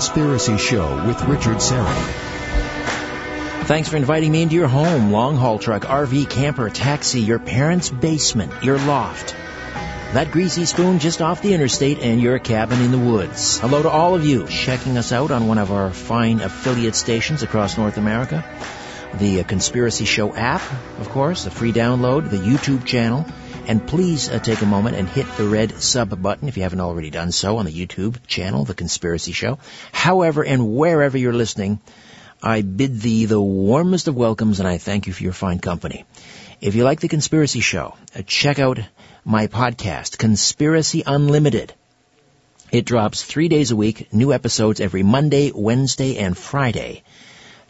Conspiracy Show with Richard Syrett. Thanks for inviting me into your home, long haul truck, RV, camper, taxi, your parents' basement, your loft. That greasy spoon just off the interstate and your cabin in the woods. Hello to all of you checking us out on one of our fine affiliate stations across North America. The Conspiracy Show app, of course, the free download, the YouTube channel, and please uh, take a moment and hit the red sub button if you haven't already done so on the YouTube channel, The Conspiracy Show. However and wherever you're listening, I bid thee the warmest of welcomes and I thank you for your fine company. If you like The Conspiracy Show, uh, check out my podcast, Conspiracy Unlimited. It drops three days a week, new episodes every Monday, Wednesday, and Friday.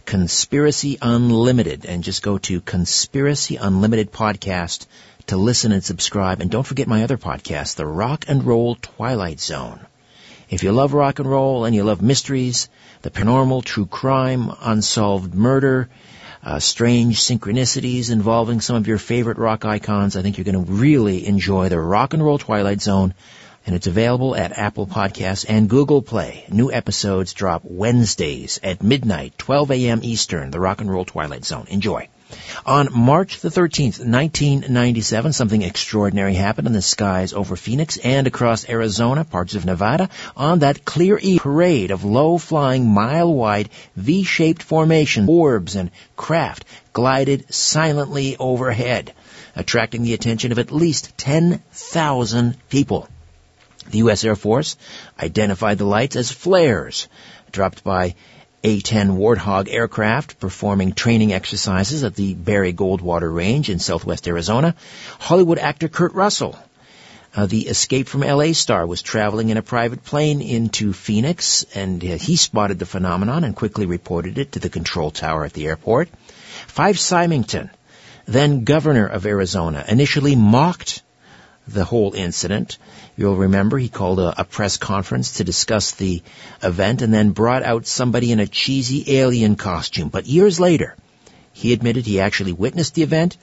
Conspiracy Unlimited, and just go to Conspiracy Unlimited Podcast to listen and subscribe. And don't forget my other podcast, The Rock and Roll Twilight Zone. If you love rock and roll and you love mysteries, the paranormal, true crime, unsolved murder, uh, strange synchronicities involving some of your favorite rock icons, I think you're going to really enjoy the Rock and Roll Twilight Zone. And it's available at Apple Podcasts and Google Play. New episodes drop Wednesdays at midnight, 12 a.m. Eastern, the Rock and Roll Twilight Zone. Enjoy. On March the 13th, 1997, something extraordinary happened in the skies over Phoenix and across Arizona, parts of Nevada, on that clear eve parade of low-flying, mile-wide, V-shaped formation, orbs and craft glided silently overhead, attracting the attention of at least 10,000 people. The U.S. Air Force identified the lights as flares dropped by a-10 Warthog aircraft performing training exercises at the Barry Goldwater Range in southwest Arizona. Hollywood actor Kurt Russell, uh, the Escape from LA star, was traveling in a private plane into Phoenix, and uh, he spotted the phenomenon and quickly reported it to the control tower at the airport. Fife Symington, then governor of Arizona, initially mocked the whole incident. You'll remember he called a, a, press conference to discuss the event and then brought out somebody in a cheesy alien costume. But years later, he admitted he actually witnessed the event,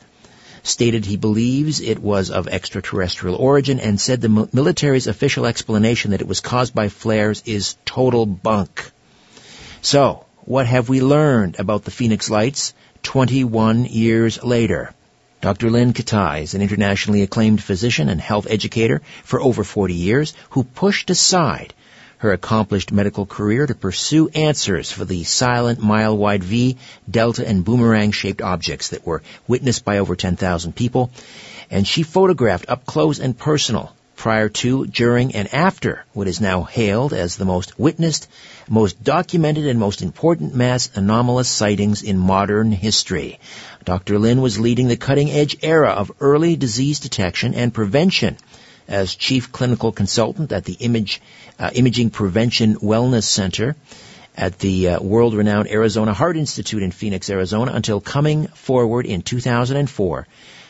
stated he believes it was of extraterrestrial origin, and said the military's official explanation that it was caused by flares is total bunk. So, what have we learned about the Phoenix Lights 21 years later? Dr. Lynne Kitei is an internationally acclaimed physician and health educator for over 40 years who pushed aside her accomplished medical career to pursue answers for the silent mile-wide V, delta, and boomerang-shaped objects that were witnessed by over 10,000 people. And she photographed up close and personal prior to, during, and after what is now hailed as the most witnessed, most documented, and most important mass anomalous sightings in modern history. Dr. Lynne was leading the cutting edge era of early disease detection and prevention as chief clinical consultant at the Image, uh, Imaging Prevention Wellness Center at the uh, world-renowned Arizona Heart Institute in Phoenix, Arizona until coming forward in 2004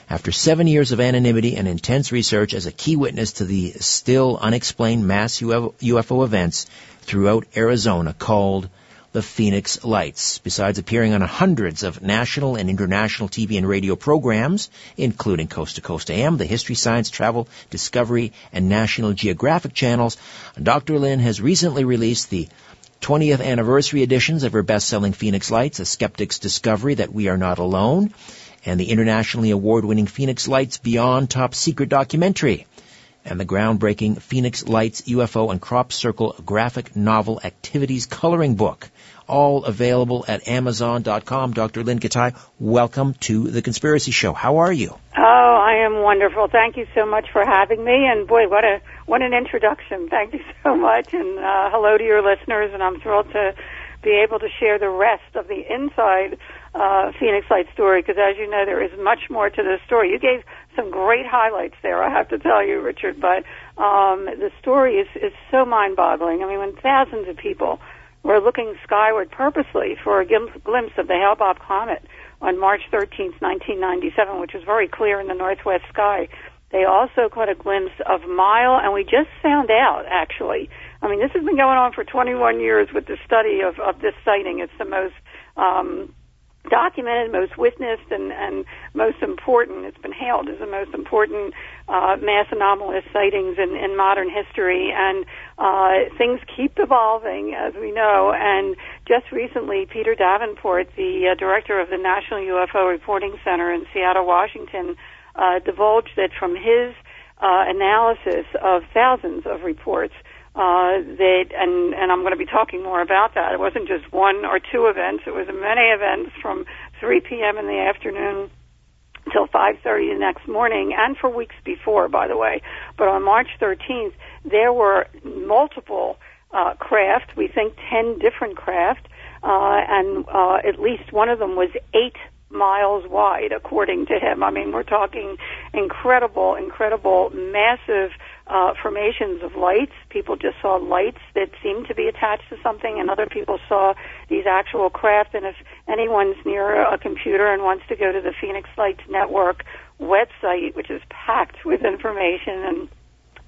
after seven years of anonymity and intense research as a key witness to the still unexplained mass UFO events throughout Arizona called the Phoenix Lights. Besides appearing on hundreds of national and international TV and radio programs, including Coast to Coast AM, the History, Science, Travel, Discovery, and National Geographic channels, Dr. Lynne has recently released the 20th anniversary editions of her best-selling Phoenix Lights, A Skeptic's Discovery That We Are Not Alone, and the internationally award-winning Phoenix Lights Beyond Top Secret documentary and the groundbreaking Phoenix Lights UFO and Crop Circle graphic novel activities coloring book all available at Amazon.com. Dr. Lynne Kitei, welcome to the Conspiracy Show. How are you? Oh, I am wonderful. Thank you so much for having me. And boy, what a what an introduction. Thank you so much. And uh, hello to your listeners. And I'm thrilled to be able to share the rest of the inside uh, Phoenix Light story because, as you know, there is much more to this story. You gave some great highlights there, I have to tell you, Richard. But um, the story is is so mind-boggling. I mean, when thousands of people were looking skyward purposely for a glimpse of the Hale-Bopp comet on March 13, 1997, which was very clear in the northwest sky. They also caught a glimpse of Mile, and we just found out, actually. I mean, this has been going on for 21 years with the study of, of this sighting. It's the most um, documented, most witnessed, and, and most important. It's been hailed as the most important uh, mass anomalous sightings in, in modern history, and uh, things keep evolving, as we know. And just recently, Peter Davenport, the uh, director of the National UFO Reporting Center in Seattle, Washington, uh, divulged that from his uh, analysis of thousands of reports, uh, that and and I'm going to be talking more about that. It wasn't just one or two events; it was many events from 3 p.m. in the afternoon till 5:30 the next morning, and for weeks before, by the way. But on March 13th, there were multiple uh, craft. We think 10 different craft, uh, and uh, at least one of them was eight miles wide, according to him. I mean, we're talking incredible, incredible, massive uh, formations of lights. People just saw lights that seemed to be attached to something, and other people saw these actual craft. And if anyone's near a computer and wants to go to the Phoenix Lights Network website, which is packed with information and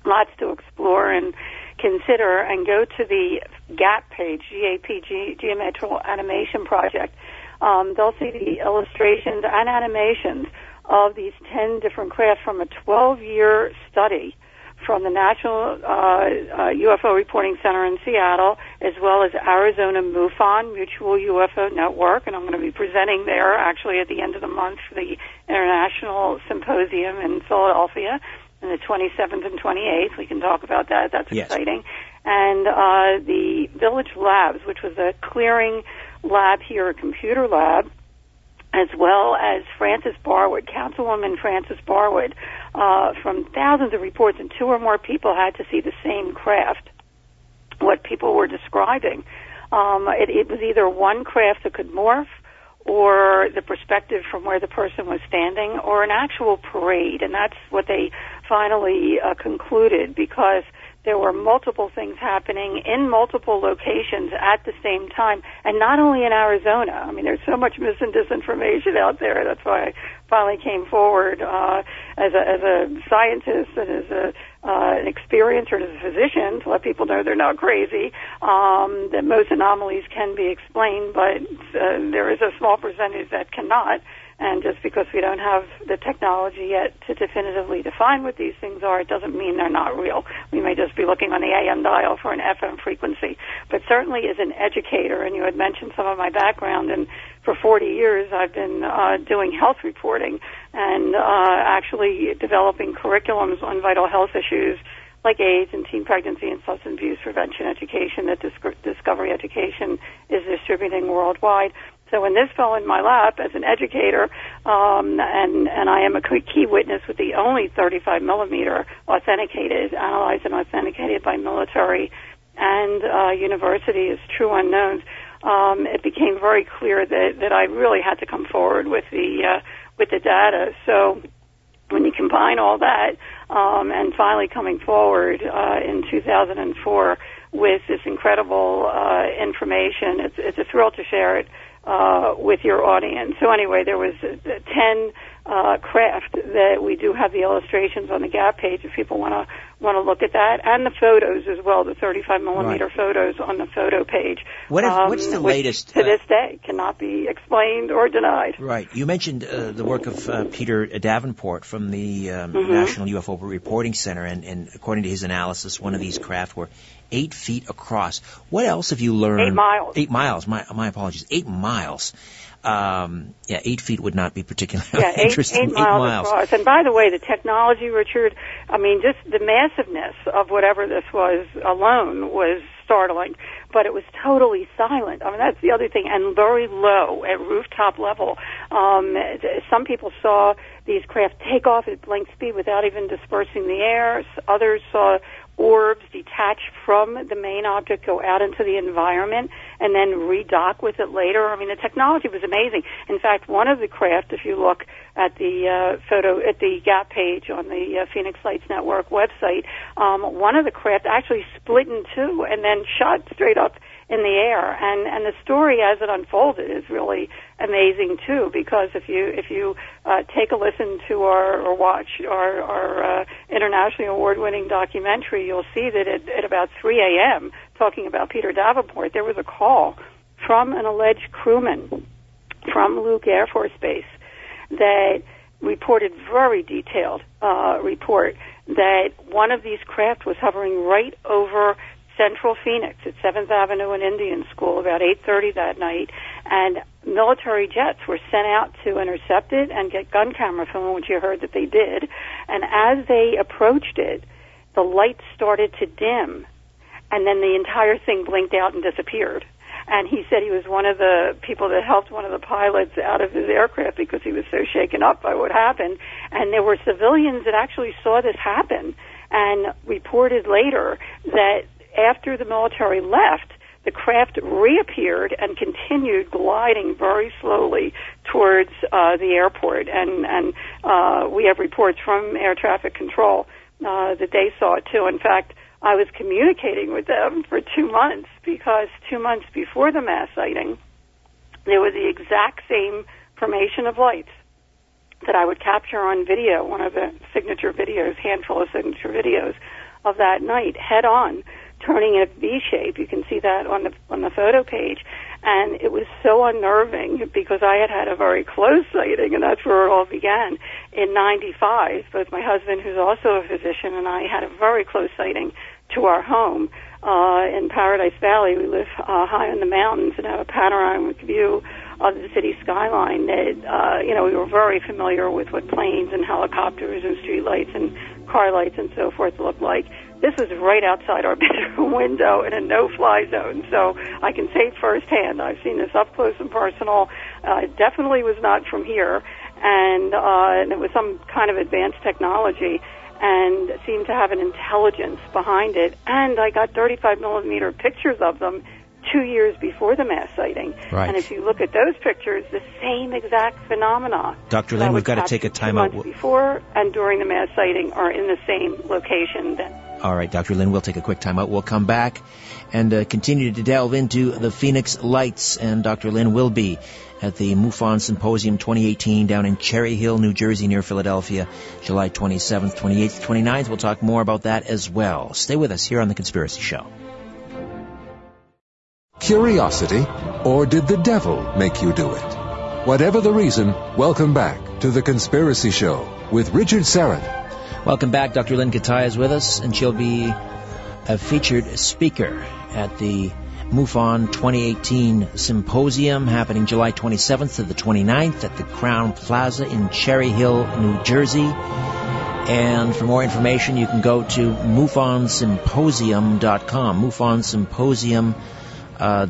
lots to explore and consider, and go to the GAP page, GAP, Geometrical Animation Project, um, they'll see the illustrations and animations of these 10 different crafts from a 12 year study from the National uh, uh, UFO Reporting Center in Seattle, as well as Arizona MUFON, Mutual UFO Network, and I'm going to be presenting there actually at the end of the month for the International Symposium in Philadelphia on the 27th and 28th. We can talk about that. That's yes. exciting. And uh, the Village Labs, which was a clearing lab here, a computer lab, as well as Frances Barwood, Councilwoman Frances Barwood, uh, from thousands of reports, and two or more people had to see the same craft. What people were describing, um, it, it was either one craft that could morph, or the perspective from where the person was standing, or an actual parade, and that's what they finally uh, concluded because there were multiple things happening in multiple locations at the same time, and not only in Arizona. I mean, there's so much mis and disinformation out there. That's why finally came forward uh, as a as a scientist and as a uh, an experiencer and as a physician to let people know they're not crazy. Um, that most anomalies can be explained, but uh, there is a small percentage that cannot. And just because we don't have the technology yet to definitively define what these things are, it doesn't mean they're not real. We may just be looking on the AM dial for an FM frequency. But certainly as an educator, and you had mentioned some of my background, and for 40 years I've been uh, doing health reporting and uh, actually developing curriculums on vital health issues like AIDS and teen pregnancy and substance abuse prevention education that Discovery Education is distributing worldwide. So when this fell in my lap as an educator, um, and and I am a key witness with the only 35 millimeter authenticated, analyzed and authenticated by military and uh, university is true unknowns, um, it became very clear that that I really had to come forward with the uh, with the data. So when you combine all that, um, and finally coming forward uh, in 2004 with this incredible uh, information, it's it's a thrill to share it uh, with your audience. So anyway, there was uh, 10 uh, craft that we do have the illustrations on the Gap page if people want to want to look at that, and the photos as well, the 35 millimeter right. photos on the photo page. What if, um, what's the latest? To uh, this day, cannot be explained or denied. Right. You mentioned uh, the work of uh, Peter Davenport from the um, mm-hmm. National UFO Reporting Center, and, and according to his analysis, one of these craft were eight feet across. What else have you learned? Eight miles. Eight miles. My my apologies. Eight miles. Um, yeah, eight feet would not be particularly yeah, eight, interesting. Eight, eight miles, miles across. And by the way, the technology, Richard, I mean, just the massiveness of whatever this was alone was startling. But it was totally silent. I mean, that's the other thing, and very low at rooftop level. Um, some people saw these craft take off at blink speed without even dispersing the air. Others saw orbs detach from the main object, go out into the environment, and then redock with it later. I mean, the technology was amazing. In fact, one of the craft, if you look at the uh, photo at the Gap page on the uh, Phoenix Lights Network website, um, one of the craft actually split in two and then shot straight up in the air. And and the story as it unfolded is really amazing too, because if you if you uh, take a listen to our or watch our our uh, internationally award-winning documentary, you'll see that at, at about 3 a.m. talking about Peter Davenport, there was a call from an alleged crewman from Luke Air Force Base that reported very detailed uh, report that one of these craft was hovering right over Central Phoenix at 7th Avenue and Indian School about 8:30 that night, and military jets were sent out to intercept it and get gun camera film, which you heard that they did. And as they approached it, the lights started to dim, and then the entire thing blinked out and disappeared and he said he was one of the people that helped one of the pilots out of his aircraft because he was so shaken up by what happened. And there were civilians that actually saw this happen and reported later that after the military left, the craft reappeared and continued gliding very slowly towards uh, the airport. And and uh, we have reports from air traffic control uh, that they saw it too. In fact, I was communicating with them for two months because two months before the mass sighting, there was the exact same formation of lights that I would capture on video, one of the signature videos, handful of signature videos of that night, head on, turning in a V shape. You can see that on the on the photo page, and it was so unnerving because I had had a very close sighting, and that's where it all began in '95. Both my husband, who's also a physician, and I had a very close sighting to our home uh, in Paradise Valley. We live uh, high in the mountains and have a panoramic view of the city skyline. That uh, you know, we were very familiar with what planes and helicopters and streetlights and car lights and so forth look like. This is right outside our bedroom window in a no-fly zone, so I can say firsthand. I've seen this up close and personal. Uh, it definitely was not from here, and, uh, and it was some kind of advanced technology and seemed to have an intelligence behind it. And I got 35 millimeter pictures of them two years before the mass sighting. Right. And if you look at those pictures, the same exact phenomena. Dr. Lynne, we've got to take a time out. Before and during the mass sighting are in the same location then. All right, Dr. Lynne, we'll take a quick time out. We'll come back and uh, continue to delve into the Phoenix Lights, and Dr. Lynne will be at the MUFON Symposium 2018 down in Cherry Hill, New Jersey, near Philadelphia, July 27th, 28th, 29th. We'll talk more about that as well. Stay with us here on The Conspiracy Show. Curiosity, or did the devil make you do it? Whatever the reason, welcome back to The Conspiracy Show with Richard Syrett. Welcome back. Dr. Lynne Kitei is with us, and she'll be a featured speaker at the MUFON 2018 Symposium happening July 27th to the 29th at the Crowne Plaza in Cherry Hill, New Jersey. And for more information, you can go to MUFONSymposium.com. MUFONSymposium.com. Uh.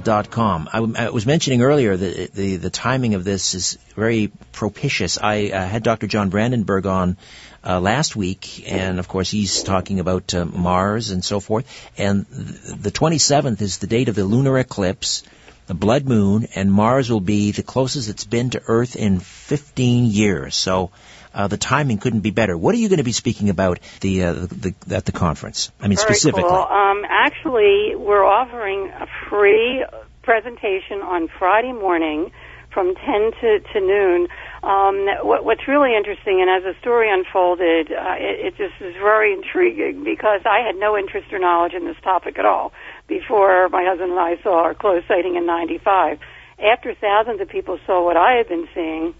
I, I, was mentioning earlier that the, the timing of this is very propitious. I uh, had Dr. John Brandenburg on uh, last week, and of course he's talking about uh, Mars and so forth. And the 27th is the date of the lunar eclipse, the blood moon, and Mars will be the closest it's been to Earth in 15 years. So. Uh, the timing couldn't be better. What are you going to be speaking about the, uh, the, the at the conference? I mean, Very specifically. Cool. Um, actually, we're offering a free presentation on Friday morning from 10 to, to noon um, what, what's really interesting, and as the story unfolded, uh, it, it just is very intriguing because I had no interest or knowledge in this topic at all before my husband and I saw our close sighting in '95. After thousands of people saw what I had been seeing,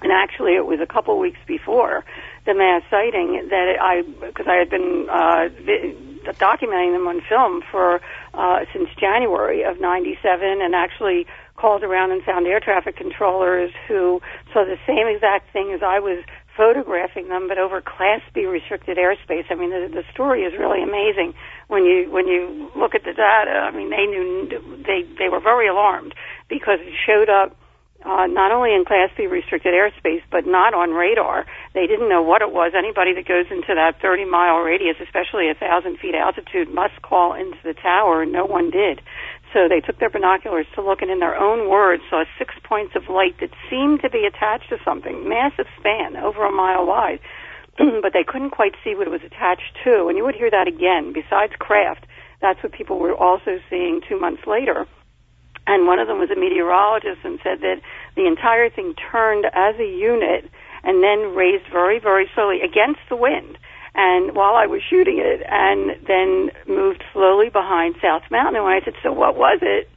and actually it was a couple weeks before the mass sighting that I, because I had been uh, documenting them on film for uh, since January of '97, and actually called around and found air traffic controllers who saw the same exact thing as I was photographing them, but over Class B restricted airspace. I mean, the, the story is really amazing when you when you look at the data. I mean, they knew they they were very alarmed because it showed up uh, not only in Class B restricted airspace, but not on radar. They didn't know what it was. Anybody that goes into that 30 mile radius, especially a thousand feet altitude, must call into the tower, and no one did. So they took their binoculars to look and in their own words saw six points of light that seemed to be attached to something, massive span, over a mile wide. but they couldn't quite see what it was attached to. And you would hear that again. Besides craft, that's what people were also seeing two months later. And one of them was a meteorologist and said that the entire thing turned as a unit and then raised very, very slowly against the wind and while I was shooting it, and then moved slowly behind South Mountain. And when I said, "So what was it?"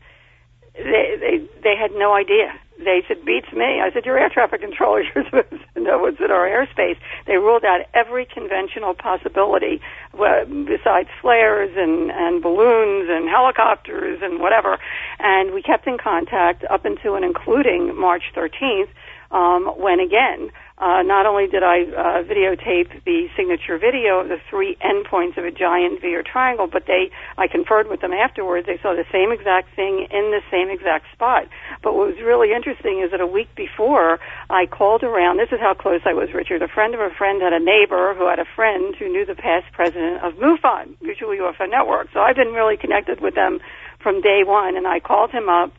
They they they had no idea. they said, beats me. I said, you're air traffic controller. You're supposed to know what's in our airspace. They ruled out every conventional possibility besides flares and, and balloons and helicopters and whatever. And we kept in contact up until and including March 13th, um, when again, uh, not only did I uh, videotape the signature video of the three endpoints of a giant V or triangle, but they I conferred with them afterwards. They saw the same exact thing in the same exact spot. But what was really interesting is that a week before I called around. This is how close I was, Richard. A friend of a friend had a neighbor who had a friend who knew the past president of MUFON, Mutual UFO Network. So I've been really connected with them from day one. And I called him up.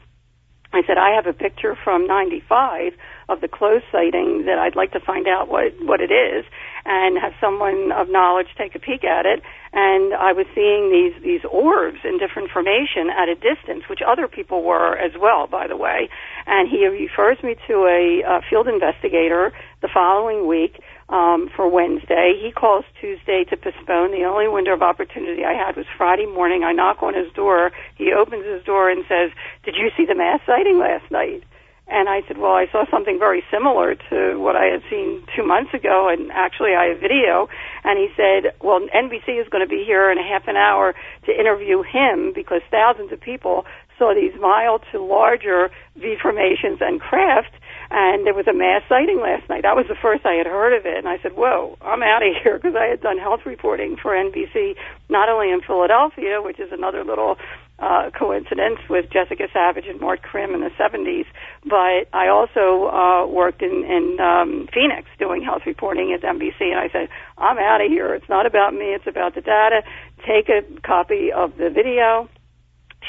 I said I have a picture from '95 of the closed sighting that I'd like to find out what what it is and have someone of knowledge take a peek at it. And I was seeing these these orbs in different formation at a distance, which other people were as well, by the way. And he refers me to a, a field investigator the following week um, for Wednesday. He calls Tuesday to postpone. The only window of opportunity I had was Friday morning. I knock on his door. He opens his door and says, "Did you see the mass sighting last night?" And I said, well, I saw something very similar to what I had seen two months ago, and actually I have video. And he said, well, NBC is going to be here in a half an hour to interview him because thousands of people saw these mild to larger V formations and craft and there was a mass sighting last night. That was the first I had heard of it, and I said, "Whoa, I'm out of here," because I had done health reporting for NBC, not only in Philadelphia, which is another little uh, coincidence with Jessica Savitch and Mort Crim in the 70s, but I also uh, worked in, in um, Phoenix doing health reporting at NBC, and I said, "I'm out of here. It's not about me. It's about the data. Take a copy of the video."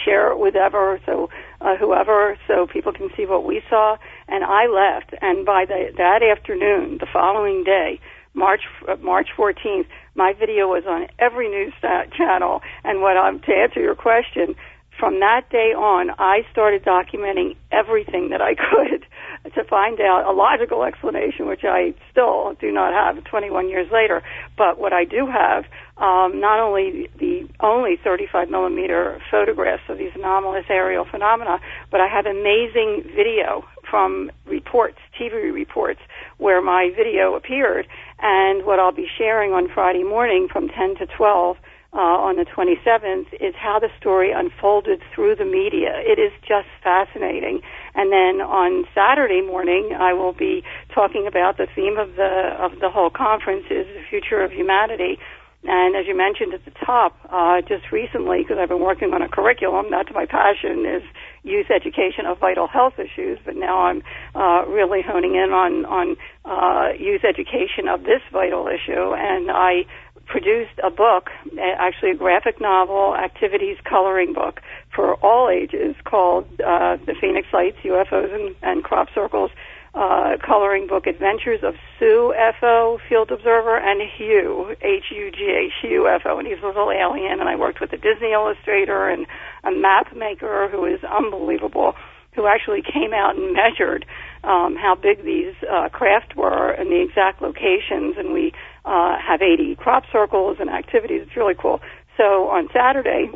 share it with ever so uh, whoever so people can see what we saw and I left and by the, that afternoon the following day March uh, March 14th my video was on every news channel. And what I'm to answer your question from that day on I started documenting everything that I could to find out a logical explanation which I still do not have 21 years later. But what I do have um, not only the only 35 millimeter photographs of these anomalous aerial phenomena, but I have amazing video from reports, TV reports, where my video appeared. And what I'll be sharing on Friday morning from 10 to 12 uh, on the 27th is how the story unfolded through the media. It is just fascinating. And then on Saturday morning, I will be talking about the theme of the of the whole conference is the future of humanity and as you mentioned at the top, uh, just recently, because I've been working on a curriculum, that's my passion, is youth education of vital health issues. But now I'm uh, really honing in on on uh, youth education of this vital issue, and I produced a book, actually a graphic novel, activities coloring book for all ages called uh, The Phoenix Lights, UFOs and, and Crop Circles uh, coloring book Adventures of Sue FO, Field Observer, and Hugh, H-U-G-H, Hugh FO, and he's a little alien, and I worked with a Disney illustrator and a map maker who is unbelievable, who actually came out and measured um, how big these uh, craft were and the exact locations, and we uh, have 80 crop circles and activities. It's really cool. So on Saturday,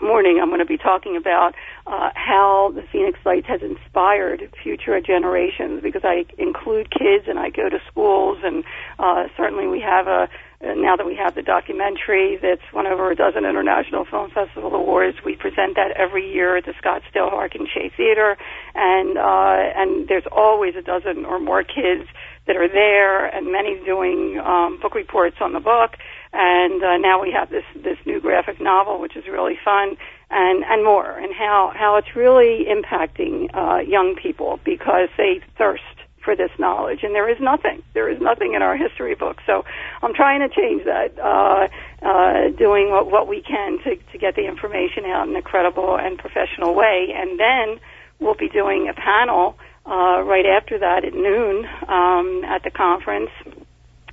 morning, I'm going to be talking about uh, how the Phoenix Lights has inspired future generations because I include kids and I go to schools and uh, certainly we have a now that we have the documentary that's won over a dozen international film festival awards, we present that every year at the Scottsdale Harkin Shea Theater, and uh, and there's always a dozen or more kids that are there, and many doing um, book reports on the book and uh, now we have this this new graphic novel, which is really fun, and and more, and how how it's really impacting uh, young people because they thirst for this knowledge, and there is nothing, there is nothing in our history book. So I'm trying to change that, uh, uh, doing what what we can to to get the information out in a credible and professional way, and then we'll be doing a panel. Uh, right after that at noon um, at the conference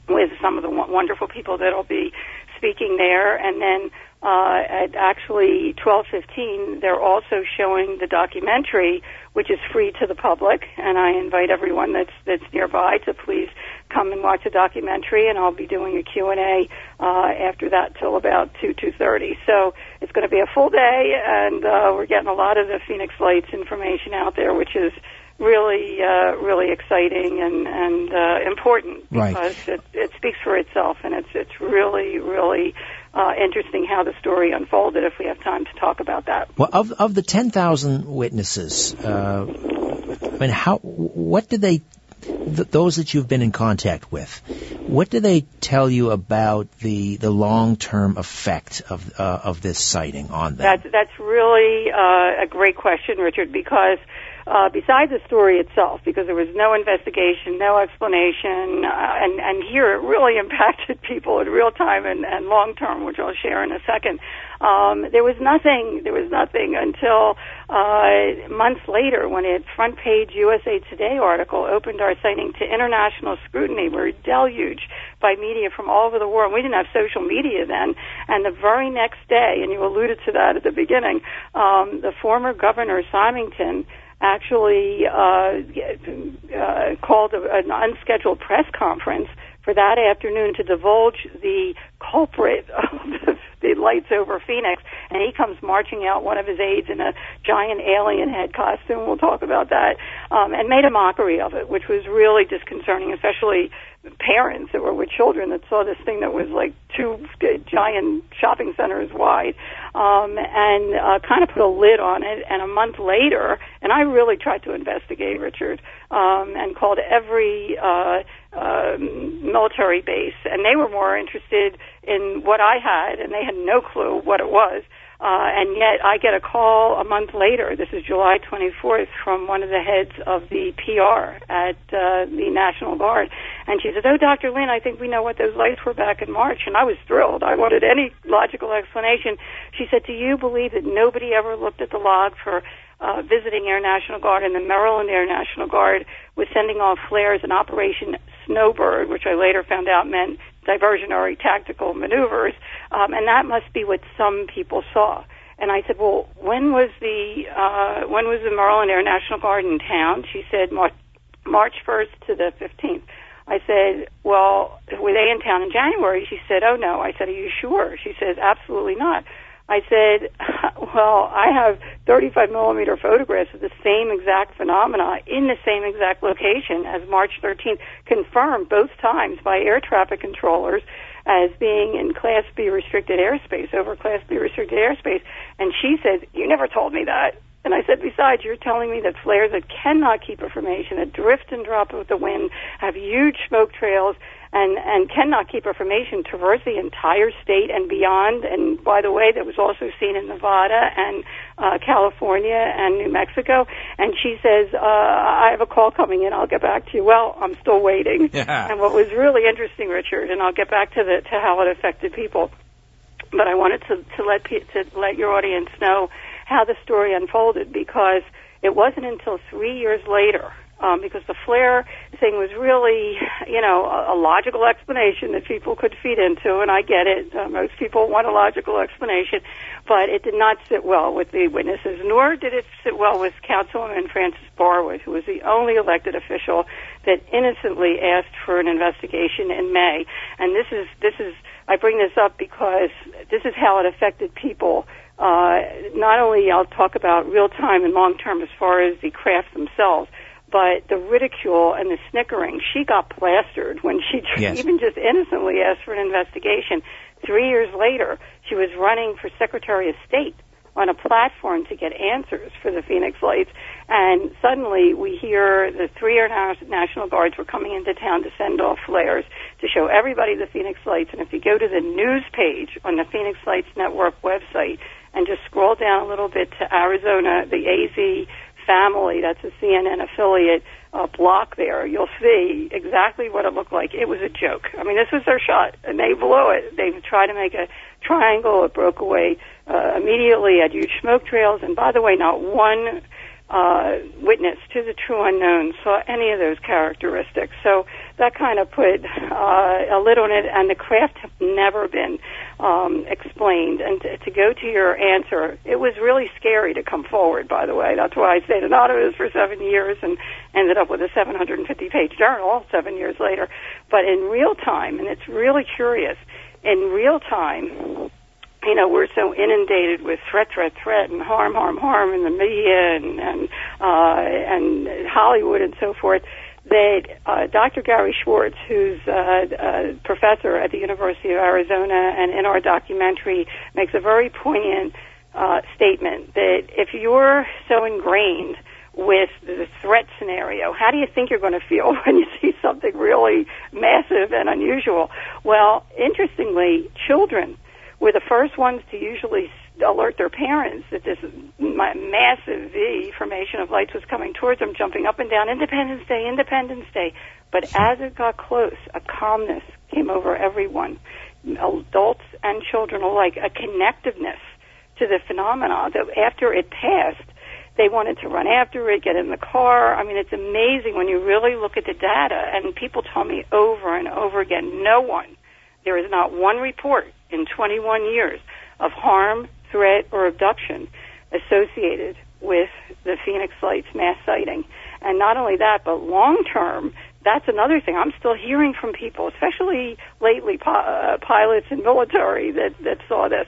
with some of the wonderful people that'll be speaking there. And then uh, at actually 12:15, they're also showing the documentary, which is free to the public. And I invite everyone that's that's nearby to please come and watch the documentary. And I'll be doing a Q and A uh, after that till about 2 2:30. So it's going to be a full day, and uh, we're getting a lot of the Phoenix Lights information out there, which is really, uh, really exciting and and uh, important Right. because it, it speaks for itself, and it's it's really, really uh, interesting how the story unfolded. If we have time to talk about that. Well, of of the ten thousand witnesses, uh, I mean, how what did they? Th- those that you've been in contact with, what do they tell you about the the long term effect of uh, of this sighting on them? That's that's really uh, a great question, Richard, because uh, besides the story itself, because there was no investigation, no explanation, uh, and and here it really impacted people in real time and, and long term, which I'll share in a second. Um, there was nothing. There was nothing until uh, months later, when a front page USA Today article opened our sighting to international scrutiny. We were deluged by media from all over the world. We didn't have social media then, and the very next day, and you alluded to that at the beginning, um, the former governor Symington actually uh, uh, called a, an unscheduled press conference for that afternoon to divulge the culprit of the, the lights over Phoenix, and he comes marching out, one of his aides in a giant alien head costume. We'll talk about that, um, and made a mockery of it, which was really disconcerting, especially parents that were with children that saw this thing that was like two giant shopping centers wide, um, and uh, kind of put a lid on it. And a month later, and I really tried to investigate Richard, um, and called every. Uh, uh, military base, and they were more interested in what I had, and they had no clue what it was. Uh, and yet I get a call a month later, this is July 24th, from one of the heads of the PR at uh, the National Guard. And she said, oh, Dr. Lynne, I think we know what those lights were back in March. And I was thrilled. I wanted any logical explanation. She said, do you believe that nobody ever looked at the log for uh, visiting Air National Guard and the Maryland Air National Guard was sending off flares in Operation Snowbird, which I later found out meant diversionary tactical maneuvers, um, and that must be what some people saw. And I said, well, when was the uh, when was the Maryland Air National Guard in town? She said March, March 1st to the 15th. I said, well, were they in town in January? She said, oh no. I said, are you sure? She said, absolutely not. I said, well, I have 35 millimeter photographs of the same exact phenomena in the same exact location as March 13th, confirmed both times by air traffic controllers as being in Class B restricted airspace, over Class B restricted airspace. And she said, you never told me that. And I said, besides, you're telling me that flares that cannot keep information, that drift and drop with the wind, have huge smoke trails, and, and cannot keep information traverse the entire state and beyond. And by the way, that was also seen in Nevada and uh, California and New Mexico. And she says, uh, I have a call coming in. I'll get back to you. Well, I'm still waiting. Yeah. And what was really interesting, Richard, and I'll get back to the to how it affected people, but I wanted to to let to let your audience know how the story unfolded because it wasn't until three years later um, because the flare thing was really, you know, a, a logical explanation that people could feed into, and I get it. Uh, most people want a logical explanation, but it did not sit well with the witnesses, nor did it sit well with Councilwoman Frances Barwood, who was the only elected official that innocently asked for an investigation in May. And this is this is I bring this up because this is how it affected people. Uh, not only I'll talk about real time and long term as far as the craft themselves, but the ridicule and the snickering. She got plastered when she Yes. even just innocently asked for an investigation. Three years later, she was running for Secretary of State on a platform to get answers for the Phoenix Lights. And suddenly we hear the three Air National Guards were coming into town to send off flares to show everybody the Phoenix Lights. And if you go to the news page on the Phoenix Lights Network website and just scroll down a little bit to Arizona, the AZ family, that's a CNN affiliate uh, block there, you'll see exactly what it looked like. It was a joke. I mean, this was their shot, and they blew it. They tried to make a triangle. It broke away uh, immediately at huge smoke trails. And by the way, not one uh, witness to the true unknown saw any of those characteristics. So that kind of put uh, a lid on it, and the craft have never been um, explained. And to, to go to your answer, it was really scary to come forward. By the way, that's why I stayed anonymous for seven years and ended up with a 750-page journal seven years later. But in real time, and it's really curious, in real time, you know, we're so inundated with threat, threat, threat, and harm, harm, harm in the media and, and uh, and Hollywood and so forth, that uh, Dr. Gary Schwartz, who's uh, a professor at the University of Arizona, and in our documentary makes a very poignant uh, statement that if you're so ingrained with the threat scenario, how do you think you're going to feel when you see something really massive and unusual? Well, interestingly, children were the first ones to usually alert their parents that this massive V formation of lights was coming towards them, jumping up and down, Independence Day, Independence Day. But as it got close, a calmness came over everyone, adults and children alike, a connectiveness to the phenomena that after it passed, they wanted to run after it, get in the car. I mean, it's amazing when you really look at the data. And people tell me over and over again, no one, there is not one report in 21 years of harm, threat, or abduction associated with the Phoenix Lights mass sighting. And not only that, but long term, that's another thing. I'm still hearing from people, especially lately, uh, pilots and military that, that saw this.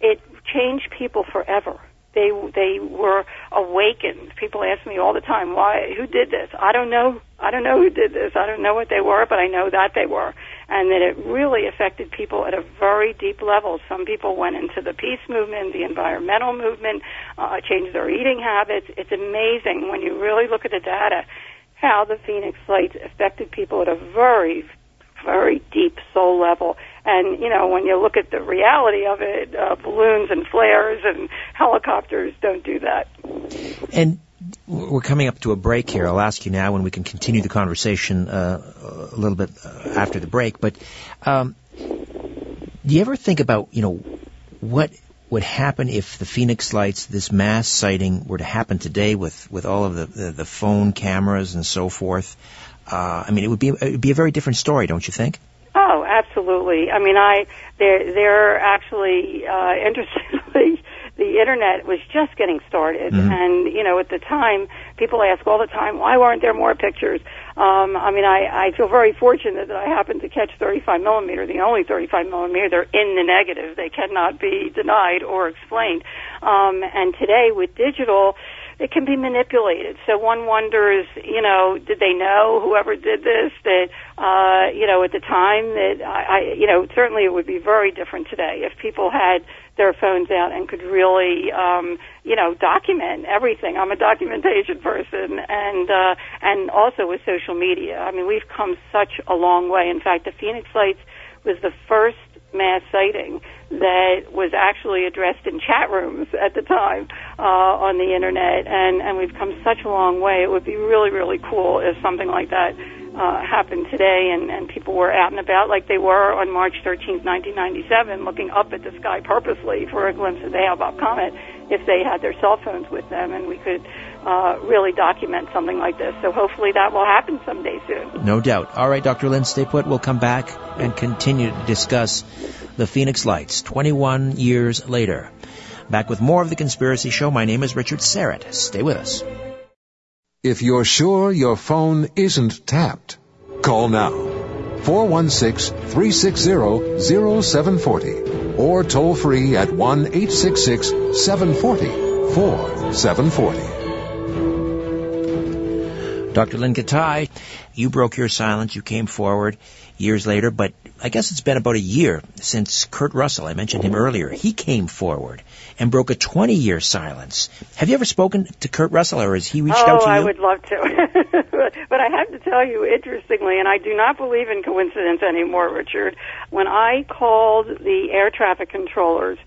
It changed people forever they they were awakened. People ask me all the time, "Why? Who did this?" I don't know. I don't know who did this. I don't know what they were, but I know that they were, and that it really affected people at a very deep level. Some people went into the peace movement, the environmental movement, uh, changed their eating habits. It's amazing when you really look at the data how the Phoenix Lights affected people at a very, very deep soul level and, you know, when you look at the reality of it, uh, balloons and flares and helicopters don't do that. And we're coming up to a break here. I'll ask you now when we can continue the conversation uh, a little bit uh, after the break. But um, do you ever think about, you know, what would happen if the Phoenix Lights, this mass sighting, were to happen today with, with all of the, the, the phone cameras and so forth? Uh, I mean, it would be it would be a very different story, don't you think? Absolutely. I mean, I they're they're actually uh, interestingly the internet was just getting started, mm-hmm. and you know at the time people ask all the time why weren't there more pictures. Um, I mean, I, I feel very fortunate that I happened to catch 35 millimeter, the only 35 millimeter. They're in the negative; they cannot be denied or explained. Um, and today with digital it can be manipulated. So one wonders, you know, did they know whoever did this that, uh, you know, at the time that I, I, you know, certainly it would be very different today if people had their phones out and could really, um, you know, document everything. I'm a documentation person, and uh, and also with social media. I mean, we've come such a long way. In fact, the Phoenix Lights was the first mass sighting that was actually addressed in chat rooms at the time uh, on the internet, and and we've come such a long way. It would be really really cool if something like that uh, happened today, and and people were out and about like they were on March 13th, 1997, looking up at the sky purposely for a glimpse of the Hale-Bopp comet, if they had their cell phones with them, and we could uh, really document something like this. So hopefully that will happen someday soon. No doubt. All right, Dr. Lynne, stay put. We'll come back and continue to discuss the Phoenix Lights 21 years later. Back with more of The Conspiracy Show. My name is Richard Syrett. Stay with us. If you're sure your phone isn't tapped, call now. 416-360-0740 or toll free at 1-866-740-4740. Dr. Lynne Kitei, you broke your silence. You came forward years later, but I guess it's been about a year since Kurt Russell, I mentioned him mm-hmm. earlier, he came forward and broke a 20 year silence. Have you ever spoken to Kurt Russell or has he reached oh, out to you? Oh, I would love to. but I have to tell you, interestingly, and I do not believe in coincidence anymore, Richard, when I called the air traffic controllers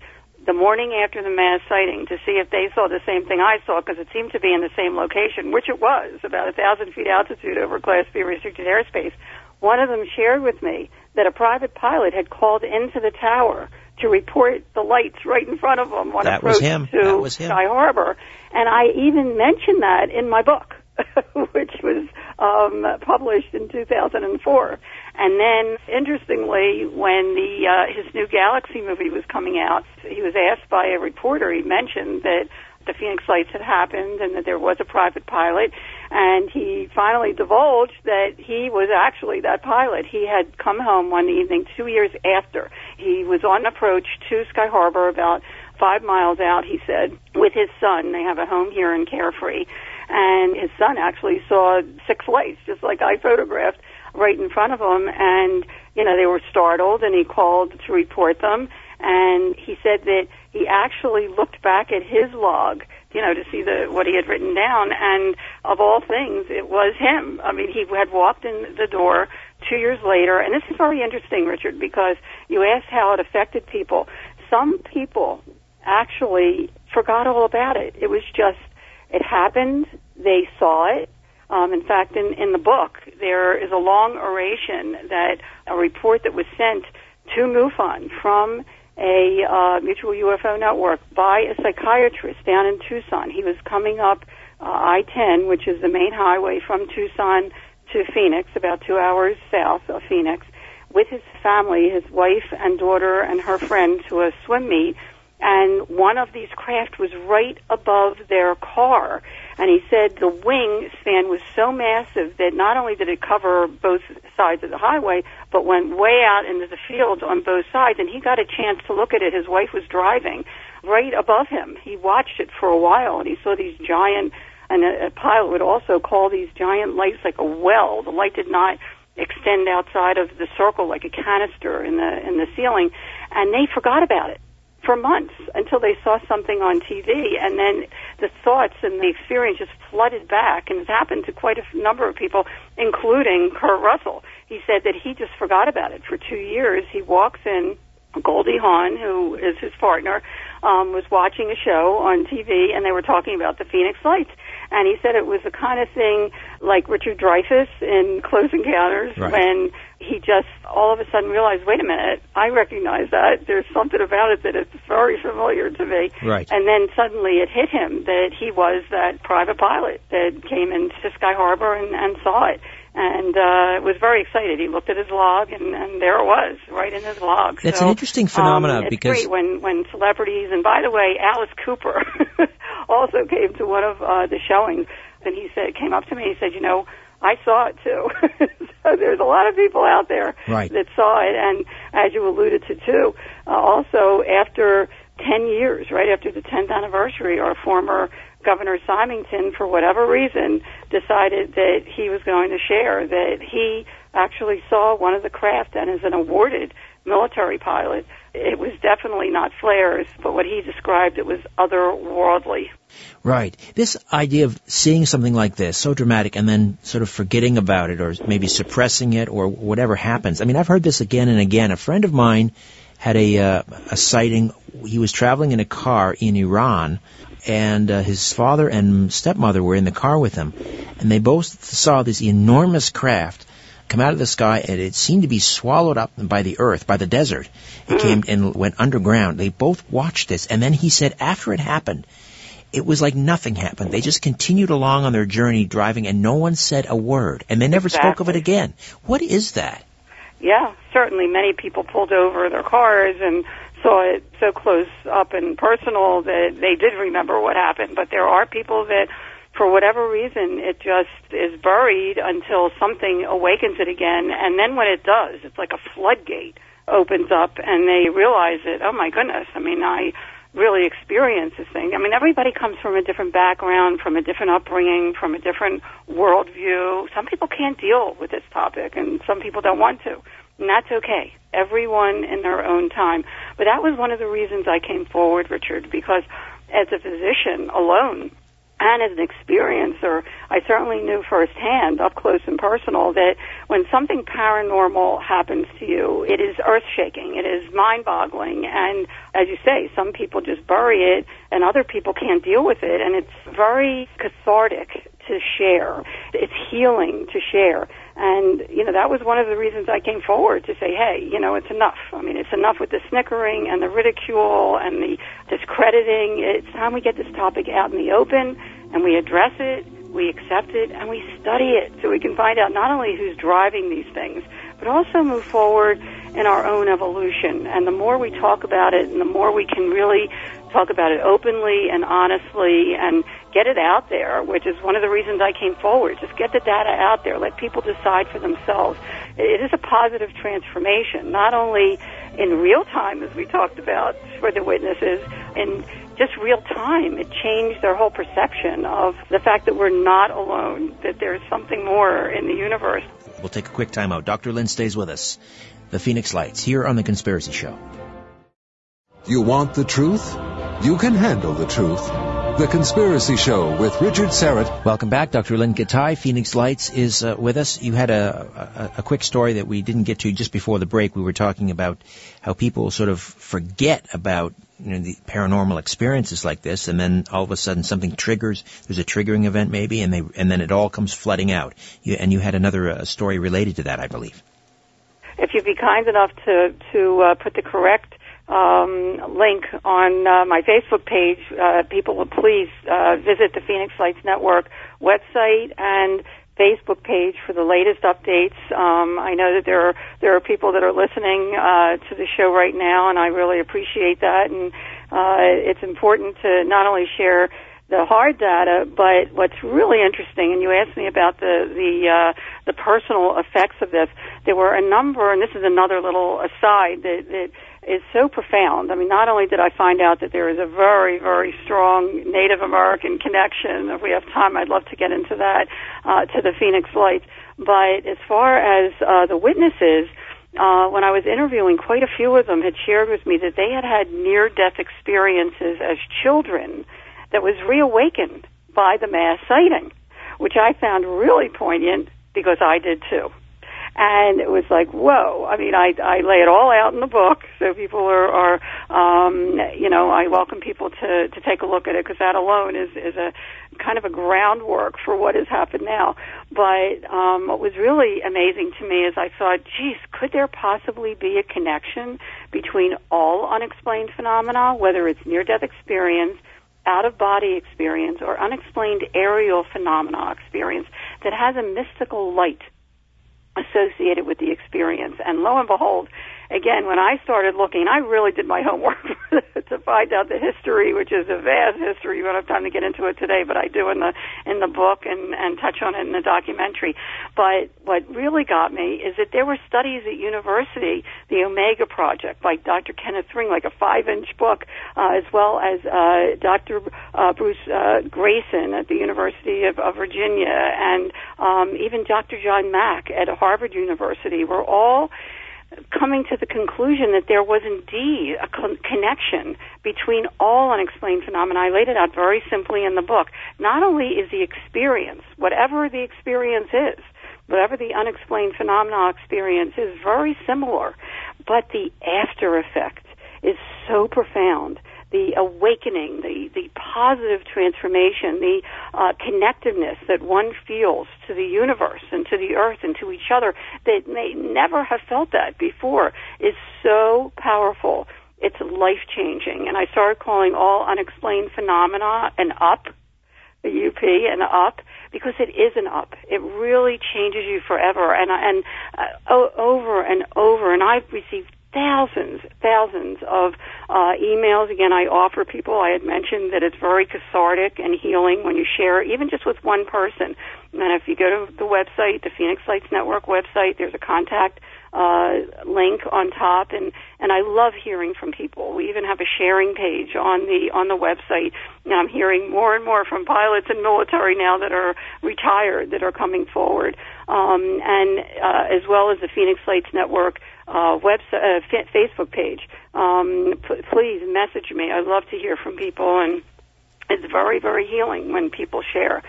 the morning after the mass sighting to see if they saw the same thing I saw because it seemed to be in the same location, which it was, about a thousand feet altitude over Class B restricted airspace. One of them shared with me that a private pilot had called into the tower to report the lights right in front of them on that approach to Sky Harbor. And I even mentioned that in my book, which was um, published in 2004. And then, interestingly, when the uh, his new Galaxy movie was coming out, he was asked by a reporter. He mentioned that the Phoenix Lights had happened and that there was a private pilot. And he finally divulged that he was actually that pilot. He had come home one evening two years after. He was on approach to Sky Harbor about five miles out, he said, with his son. They have a home here in Carefree. And his son actually saw six lights, just like I photographed, right in front of him, and you know they were startled, and he called to report them, and he said that he actually looked back at his log you know, to see the what he had written down. And of all things, it was him. I mean, he had walked in the door two years later, and this is very interesting, Richard, because you asked how it affected people. Some people actually forgot all about it. It was just it happened. They saw it. Um, in fact, in, in the book, there is a long oration that a report that was sent to MUFON from a uh, mutual UFO network by a psychiatrist down in Tucson. He was coming up uh, I-10, which is the main highway from Tucson to Phoenix, about two hours south of Phoenix, with his family, his wife and daughter and her friend to a swim meet. And one of these craft was right above their car and he said the wingspan was so massive that not only did it cover both sides of the highway, but went way out into the fields on both sides. And he got a chance to look at it. His wife was driving right above him. He watched it for a while, and he saw these giant. And a, a pilot would also call these giant lights like a well. The light did not extend outside of the circle like a canister in the in the ceiling, and they forgot about it for months until they saw something on TV, and then the thoughts and the experience just flooded back, and it's happened to quite a number of people, including Kurt Russell. He said that he just forgot about it for two years. He walks in, Goldie Hawn, who is his partner, um, was watching a show on TV, and they were talking about the Phoenix Lights and he said it was the kind of thing like Richard Dreyfuss in Close Encounters right. when he just all of a sudden realized, wait a minute, I recognize that. There's something about it that is very familiar to me. Right. And then suddenly it hit him that he was that private pilot that came into Sky Harbor and, and saw it and uh, was very excited. He looked at his log, and, and there it was, right in his log. That's so, an interesting phenomenon um, it's because great when when celebrities, and by the way, Alice Cooper also came to one of uh, the showings, and he said, came up to me, he said, you know. I saw it too. so there's a lot of people out there right. that saw it, and as you alluded to too, uh, also after 10 years, right after the 10th anniversary, our former Governor Symington, for whatever reason, decided that he was going to share that he actually saw one of the craft and is an awarded military pilot. It was definitely not flares, but what he described, it was otherworldly. Right. This idea of seeing something like this, so dramatic, and then sort of forgetting about it or maybe suppressing it or whatever happens. I mean, I've heard this again and again. A friend of mine had a, uh, a sighting. He was traveling in a car in Iran and uh, his father and stepmother were in the car with him, and they both saw this enormous craft come out of the sky, and it seemed to be swallowed up by the earth, by the desert. It mm. came and went underground. They both watched this, and then he said after it happened, it was like nothing happened. They just continued along on their journey driving, and no one said a word, and they never exactly. spoke of it again. What is that? Yeah, certainly many people pulled over their cars and saw it so close up and personal that they did remember what happened. But there are people that, for whatever reason, it just is buried until something awakens it again. And then when it does, it's like a floodgate opens up and they realize it. Oh my goodness. I mean, I really experience this thing. I mean, everybody comes from a different background, from a different upbringing, from a different worldview. Some people can't deal with this topic and some people don't want to. And that's okay. Everyone in their own time. But that was one of the reasons I came forward, Richard, because as a physician alone, and as an experiencer, I certainly knew firsthand, up close and personal, that when something paranormal happens to you, it is earth shaking, it is mind boggling, and as you say, some people just bury it, and other people can't deal with it, and it's very cathartic to share. It's healing to share. And, you know, that was one of the reasons I came forward to say, hey, you know, it's enough. I mean, it's enough with the snickering and the ridicule and the discrediting. It's time we get this topic out in the open and we address it, we accept it, and we study it so we can find out not only who's driving these things, but also move forward in our own evolution. And the more we talk about it and the more we can really talk about it openly and honestly and get it out there, which is one of the reasons I came forward. Just get the data out there. Let people decide for themselves. It is a positive transformation, not only in real time, as we talked about for the witnesses, in just real time. It changed their whole perception of the fact that we're not alone, that there's something more in the universe. We'll take a quick time out. Dr. Lynne stays with us. The Phoenix Lights here on The Conspiracy Show. You want the truth? You can handle the truth. The Conspiracy Show with Richard Syrett. Welcome back. Dr. Lynne Kitei, Phoenix Lights, is uh, with us. You had a, a, a, quick story that we didn't get to just before the break. We were talking about how people sort of forget about you know, the paranormal experiences like this, and then all of a sudden something triggers. There's a triggering event maybe, and they and then it all comes flooding out. You, and you had another uh, story related to that, I believe. If you'd be kind enough to to uh, put the correct um, link on uh, my Facebook page, uh, people will please uh, visit the Phoenix Lights Network website and Facebook page for the latest updates. Um, I know that there are there are people that are listening uh, to the show right now, and I really appreciate that. And uh, it's important to not only share the hard data, but what's really interesting, and you asked me about the the uh, the personal effects of this. There were a number, and this is another little aside that, that is so profound. I mean, not only did I find out that there is a very, very strong Native American connection, if we have time, I'd love to get into that, uh, to the Phoenix Lights, but as far as uh, the witnesses, uh, when I was interviewing, quite a few of them had shared with me that they had had near-death experiences as children that was reawakened by the mass sighting, which I found really poignant because I did too and it was like, whoa! I mean, I I lay it all out in the book, so people are are um, you know I welcome people to to take a look at it because that alone is is a kind of a groundwork for what has happened now. But um, what was really amazing to me is I thought, geez, could there possibly be a connection between all unexplained phenomena, whether it's near-death experience, out of body experience, or unexplained aerial phenomena experience that has a mystical light associated with the experience. And lo and behold, again, when I started looking, I really did my homework to find out the history, which is a vast history. We don't have time to get into it today, but I do in the in the book and and touch on it in the documentary. But what really got me is that there were studies at university, the Omega Project by Dr. Kenneth Ring, like a five-inch book, uh, as well as uh, Dr. Uh, Bruce uh, Greyson at the University of, of Virginia, and um, even Dr. John Mack at Harvard University were all coming to the conclusion that there was indeed a con- connection between all unexplained phenomena. I laid it out very simply in the book. Not only is the experience, whatever the experience is, whatever the unexplained phenomena experience is, very similar, but the after effect is so profound the awakening, the, the positive transformation, the uh, connectiveness that one feels to the universe and to the earth and to each other that may never have felt that before is so powerful. It's life changing. And I started calling all unexplained phenomena an up, the UP, an up, because it is an up. It really changes you forever. And, and uh, over and over, and I've received thousands, thousands of uh, emails. Again, I offer people, I had mentioned that it's very cathartic and healing when you share, even just with one person. And if you go to the website, the Phoenix Lights Network website, there's a contact uh, link on top, and and I love hearing from people. We even have a sharing page on the on the website. And I'm hearing more and more from pilots and military now that are retired that are coming forward, um, and uh, as well as the Phoenix Lights Network uh, website, uh, Facebook page. Um, p- please message me. I'd love to hear from people, and it's very, very healing when people share.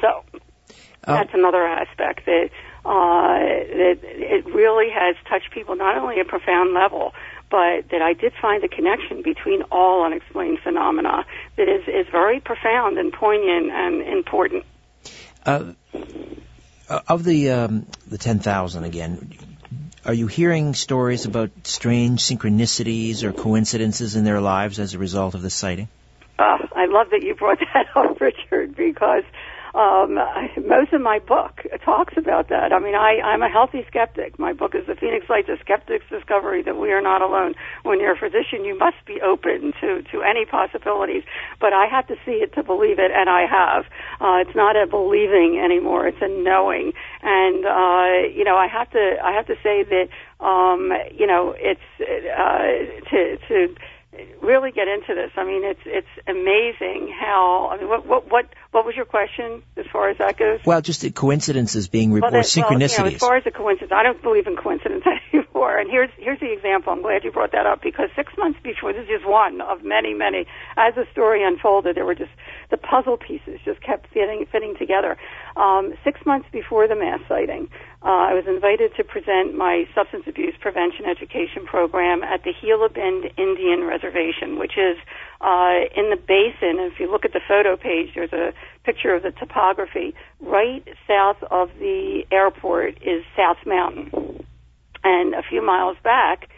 So oh. that's another aspect that uh, that it really has touched people not only at a profound level, but that I did find a connection between all unexplained phenomena that is is very profound and poignant and important. Uh, of the um, the ten thousand again, are you hearing stories about strange synchronicities or coincidences in their lives as a result of the sighting? Oh, I love that you brought that up, Richard, because um, most of my book talks about that. I mean, I, I'm a healthy skeptic. My book is The Phoenix Lights, A Skeptic's Discovery That We Are Not Alone. When you're a physician, you must be open to, to any possibilities. But I have to see it to believe it, and I have. Uh, it's not a believing anymore, it's a knowing. And, uh, you know, I have to, I have to say that, um, you know, it's, uh, to, to, really get into this. I mean, it's it's amazing how. I mean, what what what what was your question as far as that goes? Well, just the coincidences being Well, or that- synchronicities. Well, you know, as far as the coincidence, I don't believe in coincidence anymore. And here's here's the example. I'm glad you brought that up because six months before, this is one of many, many. As the story unfolded, there were just the puzzle pieces just kept fitting fitting together. Um, six months before the mass sighting, uh, I was invited to present my substance abuse prevention education program at the Gila Bend Indian Reservation, which is uh, in the basin. If you look at the photo page, there's a picture of the topography. Right south of the airport is South Mountain, and a few miles back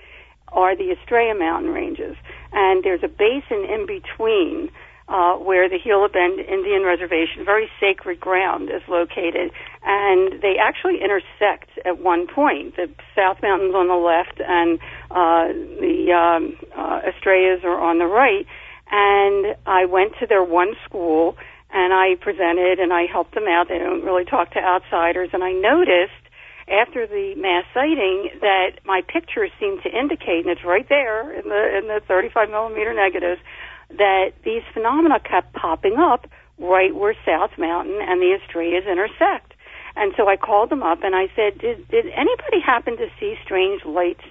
are the Estrella Mountain ranges, and there's a basin in between uh, where the Gila Bend Indian Reservation, very sacred ground, is located, and they actually intersect at one point. The South Mountains on the left, and uh, the um, uh, Estrellas are on the right. And I went to their one school, and I presented, and I helped them out. They don't really talk to outsiders, and I noticed after the mass sighting that my pictures seem to indicate, and it's right there in the in the 35 millimeter negatives, that these phenomena kept popping up right where South Mountain and the Estrellas intersect. And so I called them up and I said, "Did did anybody happen to see strange lights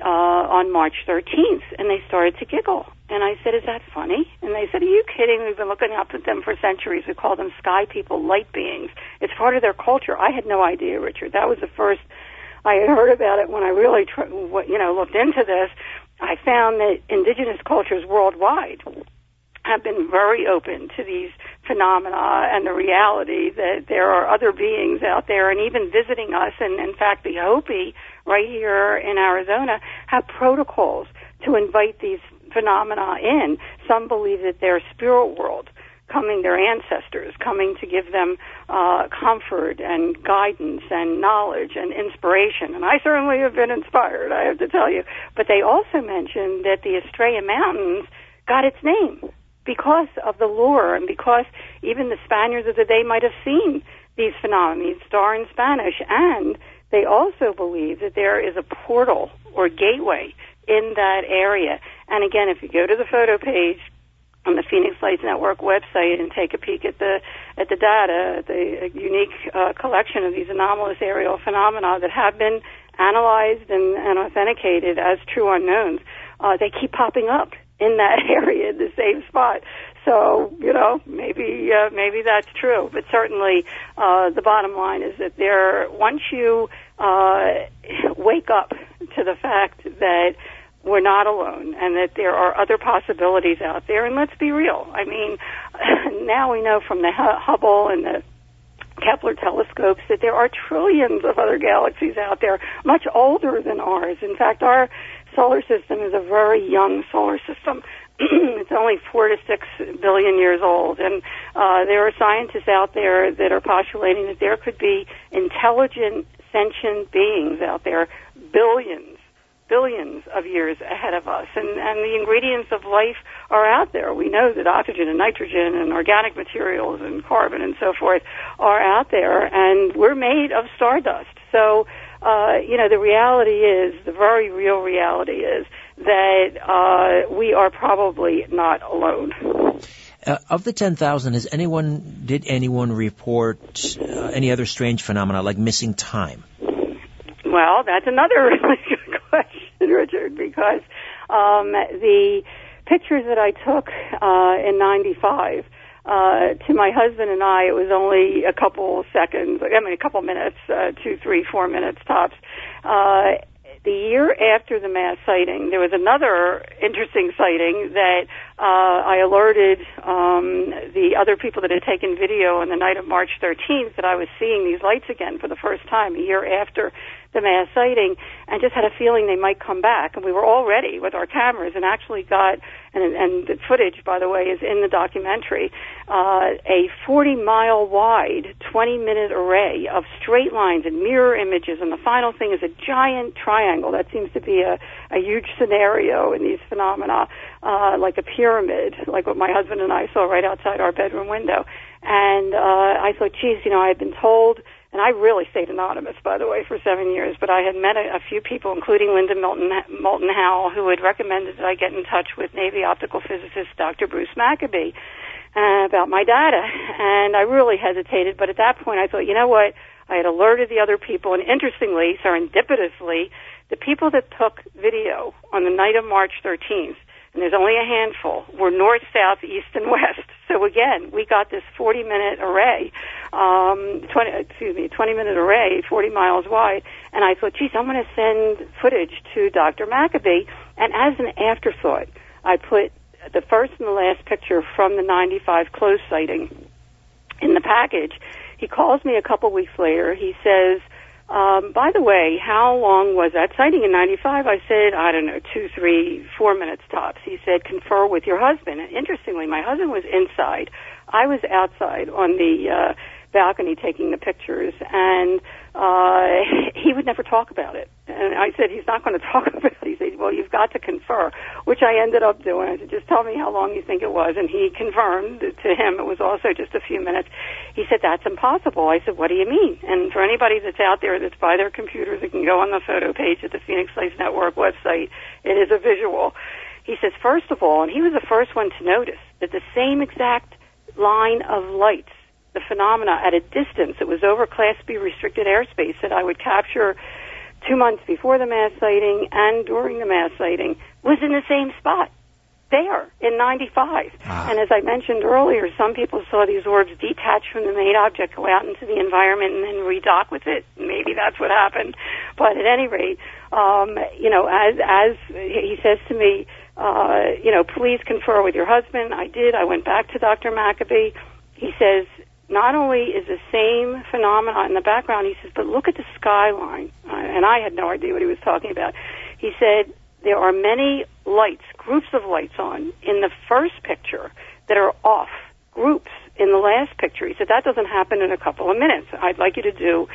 uh, on March 13th?" And they started to giggle. And I said, "Is that funny?" And they said, "Are you kidding? We've been looking up at them for centuries. We call them sky people, light beings. It's part of their culture." I had no idea, Richard. That was the first I had heard about it when I really, tr- you know, looked into this. I found that indigenous cultures worldwide have been very open to these phenomena and the reality that there are other beings out there and even visiting us. And in fact, the Hopi right here in Arizona have protocols to invite these phenomena in. Some believe that they're spirit world coming, their ancestors coming to give them uh, comfort and guidance and knowledge and inspiration. And I certainly have been inspired, I have to tell you. But they also mentioned that the Estrella Mountains got its name because of the lure and because even the Spaniards of the day might have seen these phenomena, star in Spanish, and they also believe that there is a portal or gateway in that area. And again, if you go to the photo page on the Phoenix Lights Network website and take a peek at the at the data, the unique uh, collection of these anomalous aerial phenomena that have been analyzed and, and authenticated as true unknowns, uh, they keep popping up in that area, the same spot. So you know, maybe uh, maybe that's true, but certainly uh, the bottom line is that there. Once you uh, wake up to the fact that we're not alone and that there are other possibilities out there, and let's be real. I mean, now we know from the Hubble and the Kepler telescopes that there are trillions of other galaxies out there, much older than ours. In fact, our solar system is a very young solar system. it's only four to six billion years old, and uh, there are scientists out there that are postulating that there could be intelligent, sentient beings out there, billions, billions of years ahead of us, and and the ingredients of life are out there. We know that oxygen and nitrogen and organic materials and carbon and so forth are out there, and we're made of stardust. So, uh, you know, the reality is, the very real reality is that uh, we are probably not alone. Uh, of the 10,000, has anyone, did anyone report uh, any other strange phenomena like missing time? Well, that's another really good question, Richard, because um, the pictures that I took uh, in '95 uh, to my husband and I, it was only a couple seconds. I mean, a couple minutes, uh, two, three, four minutes tops. Uh, the year after the mass sighting, there was another interesting sighting that uh, I alerted um, the other people that had taken video on the night of March 13th that I was seeing these lights again for the first time a year after the mass sighting, and just had a feeling they might come back. And we were all ready with our cameras, and actually got and, and the footage, by the way, is in the documentary. Uh, a 40 mile wide, 20 minute array of straight lines and mirror images, and the final thing is a giant triangle. That seems to be a, a huge scenario in these phenomena, uh, like a pyramid, like what my husband and I saw right outside our bedroom window. And uh, I thought, geez, you know, I had been told and I really stayed anonymous, by the way, for seven years. But I had met a, a few people, including Linda Moulton, Moulton Howe, who had recommended that I get in touch with Navy optical physicist Dr. Bruce Maccabee uh, about my data. And I really hesitated, but at that point I thought, you know what? I had alerted the other people, and interestingly, serendipitously, the people that took video on the night of March 13th and there's only a handful, We're north, south, east, and west. So again, we got this 40 minute array, um, 20, excuse me, 20 minute array, 40 miles wide, and I thought, geez, I'm going to send footage to Dr. Maccabee, and as an afterthought, I put the first and the last picture from the 95 close sighting in the package. He calls me a couple weeks later. He says, um, by the way, how long was that sighting in 95? I said, I don't know, two, three, four minutes tops. He said, confer with your husband. And interestingly, my husband was inside. I was outside on the uh, balcony taking the pictures, and uh, he would never talk about it. And I said, he's not going to talk about it. He said, well, you've got to confer, which I ended up doing. I said, just tell me how long you think it was. And he confirmed to him it was also just a few minutes. He said, that's impossible. I said, what do you mean? And for anybody that's out there that's by their computers, that can go on the photo page at the Phoenix Lights Network website. It is a visual. He says, first of all, and he was the first one to notice that the same exact line of lights the phenomena at a distance. It was over Class B restricted airspace that I would capture two months before the mass sighting and during the mass sighting was in the same spot there in 95. Ah. And as I mentioned earlier, some people saw these orbs detach from the main object, go out into the environment, and then redock with it. Maybe that's what happened. But at any rate, um, you know, as as he says to me, uh, you know, please confer with your husband. I did. I went back to Dr. Maccabee. He says not only is the same phenomenon in the background, he says, but look at the skyline. Uh, and I had no idea what he was talking about. He said, there are many lights, groups of lights on in the first picture that are off, groups in the last picture. He said, that doesn't happen in a couple of minutes. I'd like you to do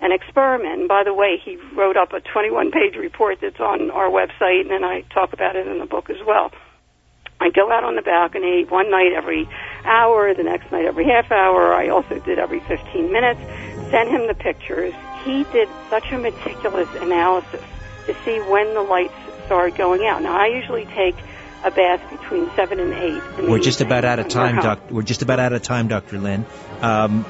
an experiment. And by the way, he wrote up a 21 page report that's on our website, and I talk about it in the book as well. I go out on the balcony one night every hour, the next night every half hour. I also did every 15 minutes. Sent him the pictures. He did such a meticulous analysis to see when the lights started going out. Now, I usually take a bath between seven and eight. We're just about out of time, doc. We're just about out of time, Dr. Lynne. Um,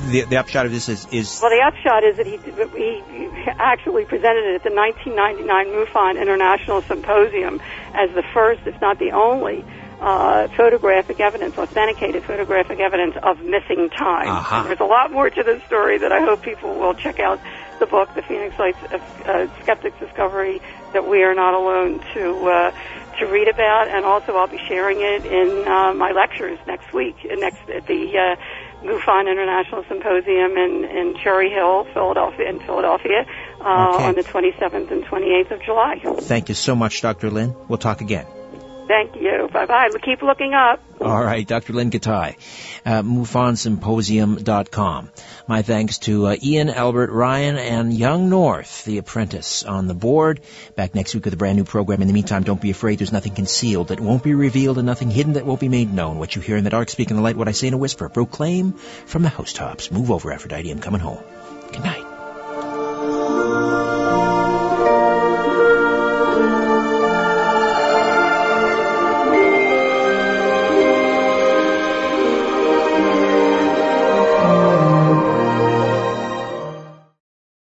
the, the upshot of this is, is well, the upshot is that he he actually presented it at the 1999 MUFON International Symposium as the first, if not the only, uh, photographic evidence, authenticated photographic evidence of missing time. Uh-huh. There's a lot more to this story that I hope people will check out the book, The Phoenix Lights of uh, Skeptics Discovery, that we are not alone to uh, to read about, and also I'll be sharing it in uh, my lectures next week, next at the uh, MUFON International Symposium in, in Cherry Hill, Philadelphia, in Philadelphia, uh, okay. on the 27th and 28th of July. Thank you so much, Dr. Lynne. We'll talk again. Thank you. Bye bye. Keep looking up. All right, Dr. Lynne Kitei, uh, MUFONsymposium.com. My thanks to uh, Ian, Albert, Ryan, and Young North, the apprentice, on the board. Back next week with a brand new program. In the meantime, don't be afraid. There's nothing concealed that won't be revealed and nothing hidden that won't be made known. What you hear in the dark, speak in the light. What I say in a whisper. Proclaim from the housetops. Move over, Aphrodite. I'm coming home. Good night.